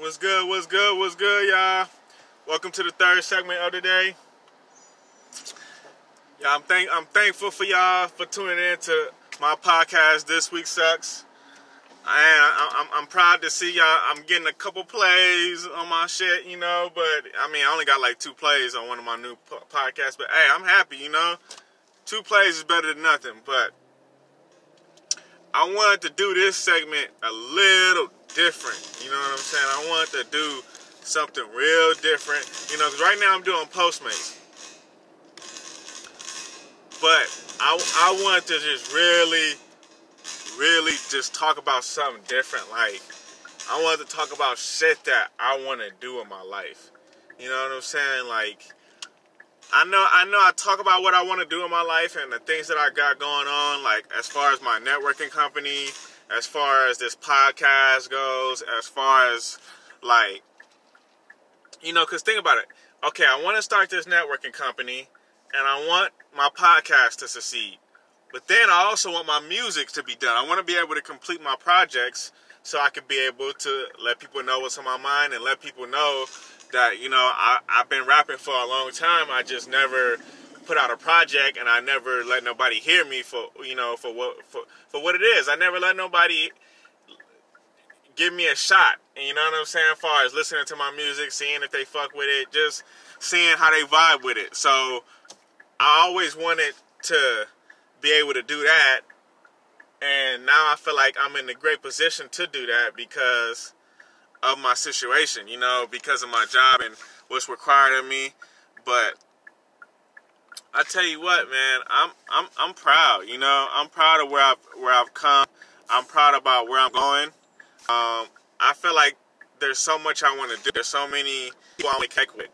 What's good? What's good? What's good, y'all? Welcome to the third segment of the day. Yeah, I'm thank I'm thankful for y'all for tuning in to my podcast. This week sucks. I, I'm, I'm proud to see y'all. I'm getting a couple plays on my shit, you know. But I mean, I only got like two plays on one of my new po- podcasts. But hey, I'm happy, you know. Two plays is better than nothing. But I wanted to do this segment a little different. You know what I'm saying? I wanted to do something real different. You know, because right now I'm doing Postmates. But I, I wanted to just really, really just talk about something different. Like, I wanted to talk about shit that I want to do in my life. You know what I'm saying? Like, I know, I know. I talk about what I want to do in my life and the things that I got going on. Like, as far as my networking company, as far as this podcast goes, as far as like, you know, because think about it. Okay, I want to start this networking company and I want my podcast to succeed. But then I also want my music to be done. I want to be able to complete my projects so I can be able to let people know what's on my mind and let people know that, you know, I, I've been rapping for a long time. I just never put out a project and I never let nobody hear me for, you know, for what, for, for what it is. I never let nobody give me a shot. And you know what I'm saying? As far as listening to my music, seeing if they fuck with it, just seeing how they vibe with it. So I always wanted to be able to do that. And now I feel like I'm in a great position to do that because of my situation, you know, because of my job and what's required of me. But I tell you what, man, I'm I'm I'm proud. You know, I'm proud of where I've where I've come. I'm proud about where I'm going. Um, I feel like there's so much I want to do. There's so many people I want to connect with,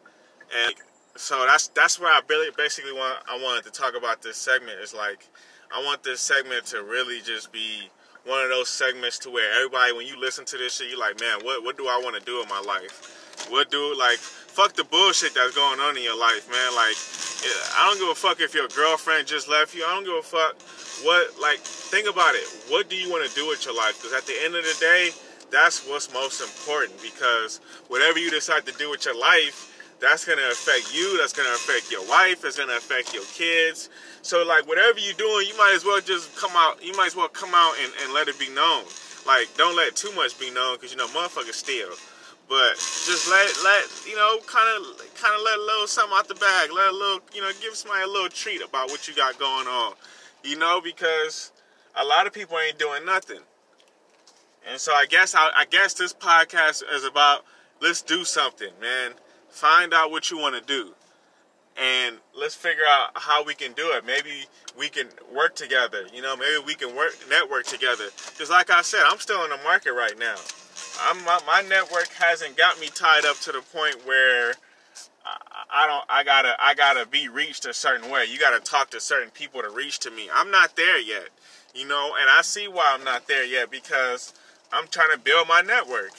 and so that's that's where I really basically want I wanted to talk about this segment. Is like I want this segment to really just be one of those segments to where everybody, when you listen to this shit, you're like, man, what what do I want to do in my life? What do like fuck the bullshit that's going on in your life, man. Like I don't give a fuck if your girlfriend just left you. I don't give a fuck what like think about it. What do you want to do with your life? Because at the end of the day, that's what's most important. Because whatever you decide to do with your life that's gonna affect you. That's gonna affect your wife. It's gonna affect your kids. So like whatever you're doing, you might as well just come out. You might as well come out and, and let it be known. Like don't let too much be known because you know motherfuckers steal. But just let let you know, kind of kind of let a little something out the bag. Let a little you know, give somebody a little treat about what you got going on. You know, because a lot of people ain't doing nothing. And so I guess I, I guess this podcast is about let's do something, man. Find out what you want to do. And let's figure out how we can do it. Maybe we can work together. You know, maybe we can work network together. Because like I said, I'm still in the market right now. I'm, my, my network hasn't got me tied up to the point where I, I don't I gotta I gotta be reached a certain way. You gotta talk to certain people to reach to me. I'm not there yet. You know, and I see why I'm not there yet because I'm trying to build my network.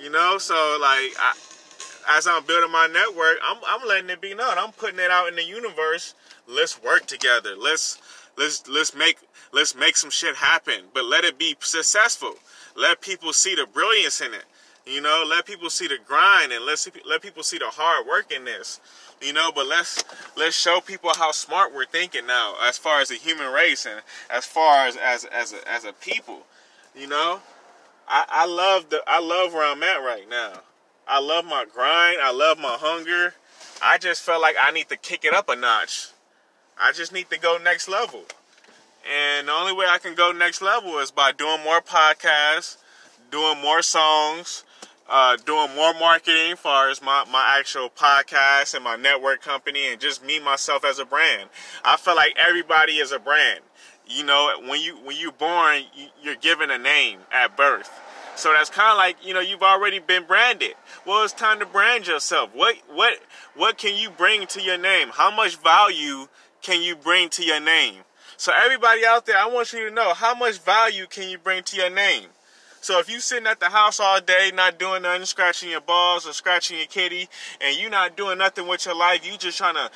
You know, so like I as I'm building my network, I'm, I'm letting it be known. I'm putting it out in the universe. Let's work together. Let's let's let's make let's make some shit happen. But let it be successful. Let people see the brilliance in it. You know, let people see the grind and let let people see the hard work in this. You know, but let's let's show people how smart we're thinking now, as far as the human race and as far as as as a, as a people. You know, I, I love the I love where I'm at right now. I love my grind. I love my hunger. I just felt like I need to kick it up a notch. I just need to go next level. And the only way I can go next level is by doing more podcasts, doing more songs, uh, doing more marketing as far as my, my actual podcast and my network company and just me myself as a brand. I feel like everybody is a brand. You know, when you when you're born, you're given a name at birth. So that's kind of like you know you've already been branded. Well, it's time to brand yourself. What what what can you bring to your name? How much value can you bring to your name? So everybody out there, I want you to know how much value can you bring to your name. So if you sitting at the house all day, not doing nothing, scratching your balls or scratching your kitty, and you not doing nothing with your life, you just trying to,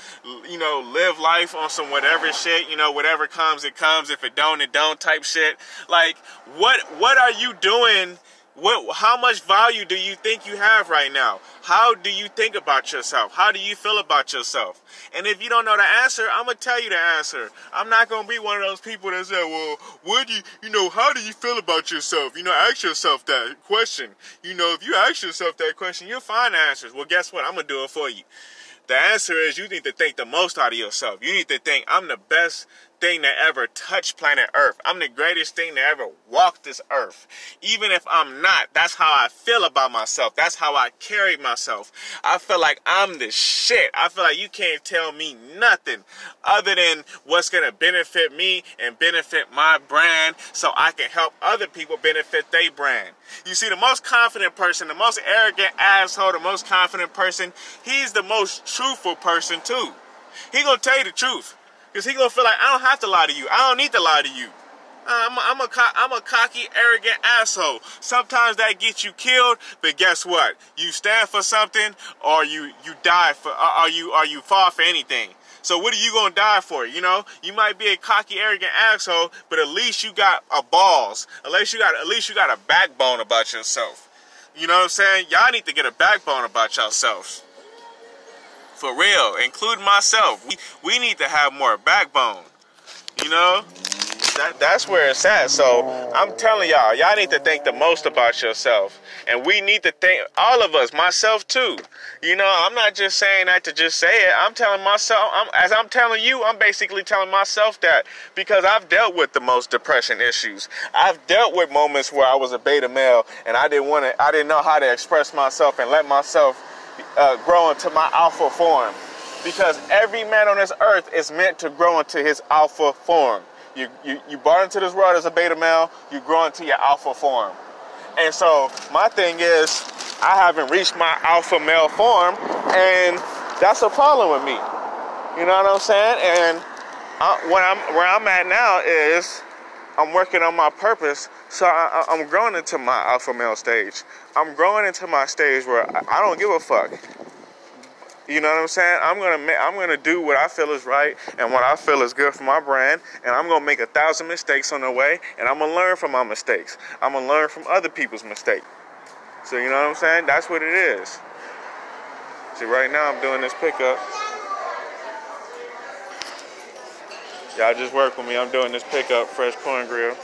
you know, live life on some whatever shit, you know, whatever comes, it comes. If it don't, it don't type shit. Like, what what are you doing What, how much value do you think you have right now? How do you think about yourself? How do you feel about yourself? And if you don't know the answer, I'm gonna tell you the answer. I'm not gonna be one of those people that say, "Well, what do you, you know? How do you feel about yourself?" You know, ask yourself that question. You know, if you ask yourself that question, you'll find answers. Well, guess what? I'm gonna do it for you. The answer is you need to think the most out of yourself. You need to think, I'm the best thing that ever touched planet Earth. I'm the greatest thing that ever walked this earth. Even if I'm not, that's how I feel about myself. That's how I carry myself. I feel like I'm the shit. I feel like you can't tell me nothing other than what's going to benefit me and benefit my brand so I can help other people benefit their brand. You see, the most confident person, the most arrogant asshole, the most confident person, he's the most truthful person too. He gonna tell you the truth. Because he gonna feel like I don't have to lie to you. I don't need to lie to you. Uh, I'm a, I'm, a, I'm a cocky, arrogant asshole. Sometimes that gets you killed, but guess what? You stand for something, or you you die for, or you or you fall for anything. So what are you gonna die for? You know, you might be a cocky, arrogant asshole, but at least you got a balls. At least you got at least you got a backbone about yourself. You know what I'm saying? Y'all need to get a backbone about yourselves. For real, including myself. We, we need to have more backbone. You know? That, that's where it's at. So I'm telling y'all, y'all need to think the most about yourself. And we need to think, all of us, myself too. You know, I'm not just saying that to just say it. I'm telling myself, I'm, as I'm telling you, I'm basically telling myself that because I've dealt with the most depression issues. I've dealt with moments where I was a beta male and I didn't want to, I didn't know how to express myself and let myself uh, grow into my alpha form. Because every man on this earth is meant to grow into his alpha form. You, you, you born into this world as a beta male, you grow into your alpha form. And so my thing is, I haven't reached my alpha male form, and that's a problem with me. You know what I'm saying? And I, what I'm, where I'm at now is I'm working on my purpose, so I, am growing into my alpha male stage. I'm growing into my stage where I, don't give a fuck. You know what I'm saying? I'm gonna I'm gonna do what I feel is right and what I feel is good for my brand, and I'm gonna make a thousand mistakes on the way, and I'm gonna learn from my mistakes. I'm gonna learn from other people's mistakes. So you know what I'm saying? That's what it is. See, right now I'm doing this pickup. Y'all just work with me. I'm doing this pickup, fresh corn grill.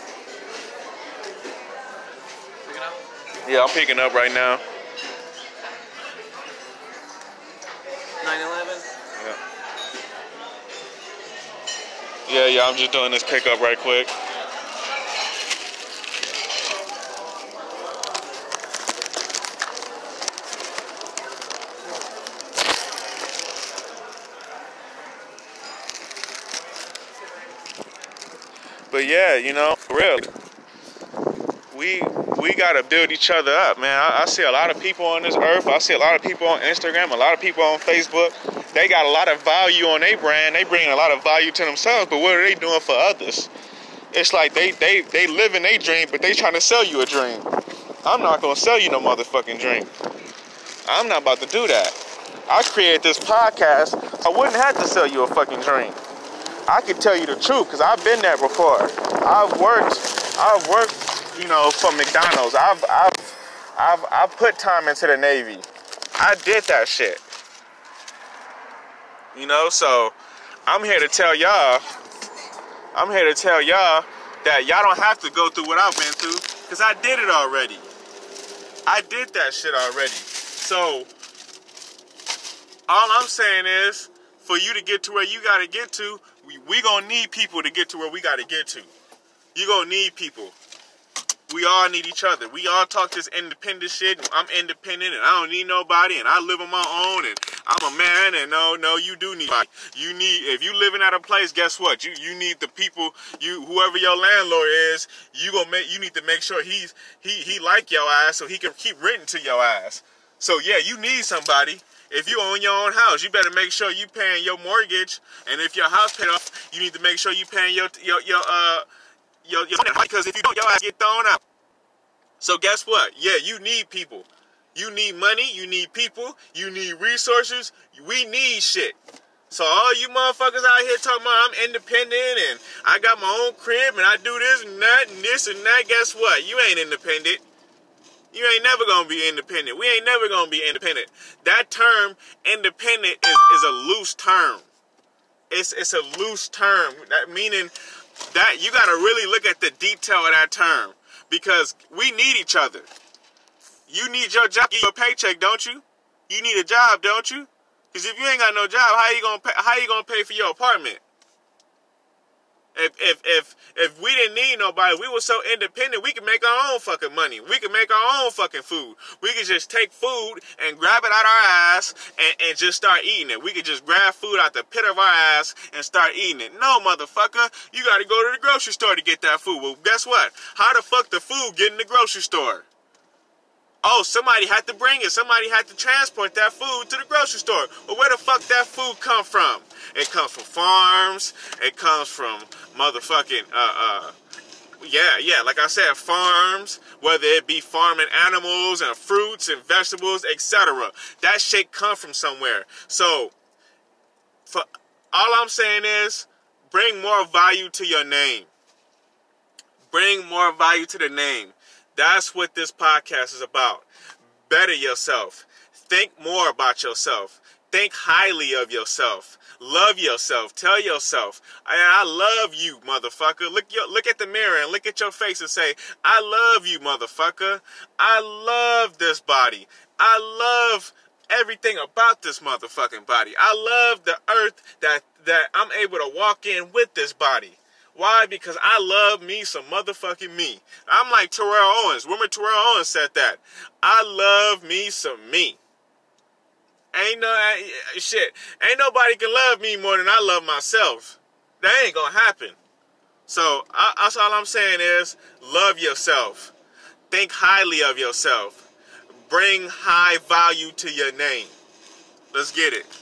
Yeah, I'm picking up right now. 911? Yeah. Yeah, yeah, I'm just doing this pickup right quick. But yeah, you know, really, we we gotta build each other up, man. I, I, see a lot of people on this earth. I see a lot of people on Instagram, a lot of people on Facebook. They got a lot of value on their brand. They bring a lot of value to themselves, but what are they doing for others? It's like they they they live in their dream, but they trying to sell you a dream. I'm not gonna sell you no motherfucking dream. I'm not about to do that. I created this podcast. I wouldn't have to sell you a fucking dream. I can tell you the truth because I've been there before. I've worked, I've worked, you know, for McDonald's. I've, I've, I've, I've put time into the Navy. I did that shit. You know, so I'm here to tell y'all, I'm here to tell y'all that y'all don't have to go through what I've been through because I did it already. I did that shit already. So all I'm saying is for you to get to where you got to get to, we, we gonna need people to get to where we gotta get to. You gonna need people. We all need each other. We all talk this independent shit. I'm independent and I don't need nobody and I live on my own and I'm a man and no, no, you do need. You need if you living at a place, guess what? You you need the people, you whoever your landlord is, you gonna make you need to make sure he's he he like your ass so he can keep renting to your ass. So yeah, you need somebody. If you own your own house, you better make sure you paying your mortgage. And if your house paid off, you need to make sure you paying your your your uh your your because if you don't, your ass get thrown out. So guess what? Yeah, you need people. You need money. You need people. You need resources. We need shit. So all you motherfuckers out here talking about I'm independent and I got my own crib and I do this and that and this and that. Guess what? You ain't independent. You ain't never gonna be independent. We ain't never gonna be independent. That term, independent, is, is a loose term. It's it's a loose term. That meaning that you gotta really look at the detail of that term because we need each other. You need your job, your paycheck, don't you? You need a job, don't you? Because if you ain't got no job, how you gonna pay, how you gonna pay for your apartment? If if if if we didn't need nobody, we were so independent, we could make our own fucking money. We could make our own fucking food. We could just take food and grab it out our ass and, and just start eating it. We could just grab food out the pit of our ass and start eating it. No, motherfucker, you gotta go to the grocery store to get that food. Well, guess what? How the fuck the food get in the grocery store? Oh, somebody had to bring it. Somebody had to transport that food to the grocery store. Well, where the fuck that food come from? It comes from farms. It comes from motherfucking uh uh yeah, yeah, like I said, farms, whether it be farming animals and fruits and vegetables, etc. That shit come from somewhere. So, for all I'm saying is, bring more value to your name. Bring more value to the name. That's what this podcast is about. Better yourself. Think more about yourself. Think highly of yourself. Love yourself. Tell yourself, I, love you, motherfucker. Look your, look at the mirror and look at your face and say, I love you, motherfucker. I love this body. I love everything about this motherfucking body. I love the earth that that I'm able to walk in with this body. Why? Because I love me some motherfucking me. I'm like Terrell Owens. Remember Terrell Owens said that. I love me some me. Ain't no eh, eh, shit. Ain't nobody can love me more than I love myself. That ain't gonna happen. So I, that's all I'm saying is love yourself. Think highly of yourself. Bring high value to your name. Let's get it.